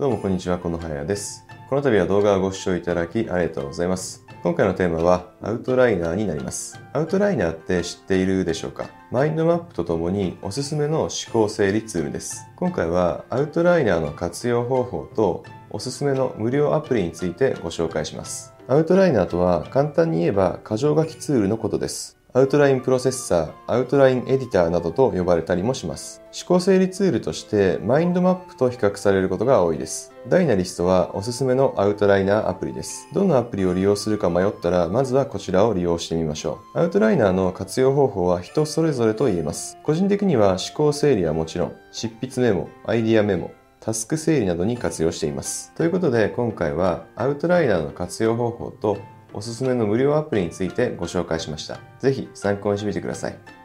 どうもこんにちは、このはやです。この度は動画をご視聴いただきありがとうございます。今回のテーマはアウトライナーになります。アウトライナーって知っているでしょうか？マインドマップとともにおすすめの思考整理ツールです。今回はアウトライナーの活用方法とおすすめの無料アプリについてご紹介します。アウトライナーとは簡単に言えば箇条書きツールのことです。アウトラインプロセッサー、アウトラインエディターなどと呼ばれたりもします。思考整理ツールとしてマインドマップと比較されることが多いです。 Dynalist はおすすめのアウトライナーアプリです。どのアプリを利用するか迷ったら、まずはこちらを利用してみましょう。アウトライナーの活用方法は人それぞれと言えます。個人的には思考整理はもちろん、執筆メモ、アイディアメモ、タスク整理などに活用しています。ということで今回はアウトライナーの活用方法とおすすめの無料アプリについてご紹介しました。ぜひ参考にしてみてください。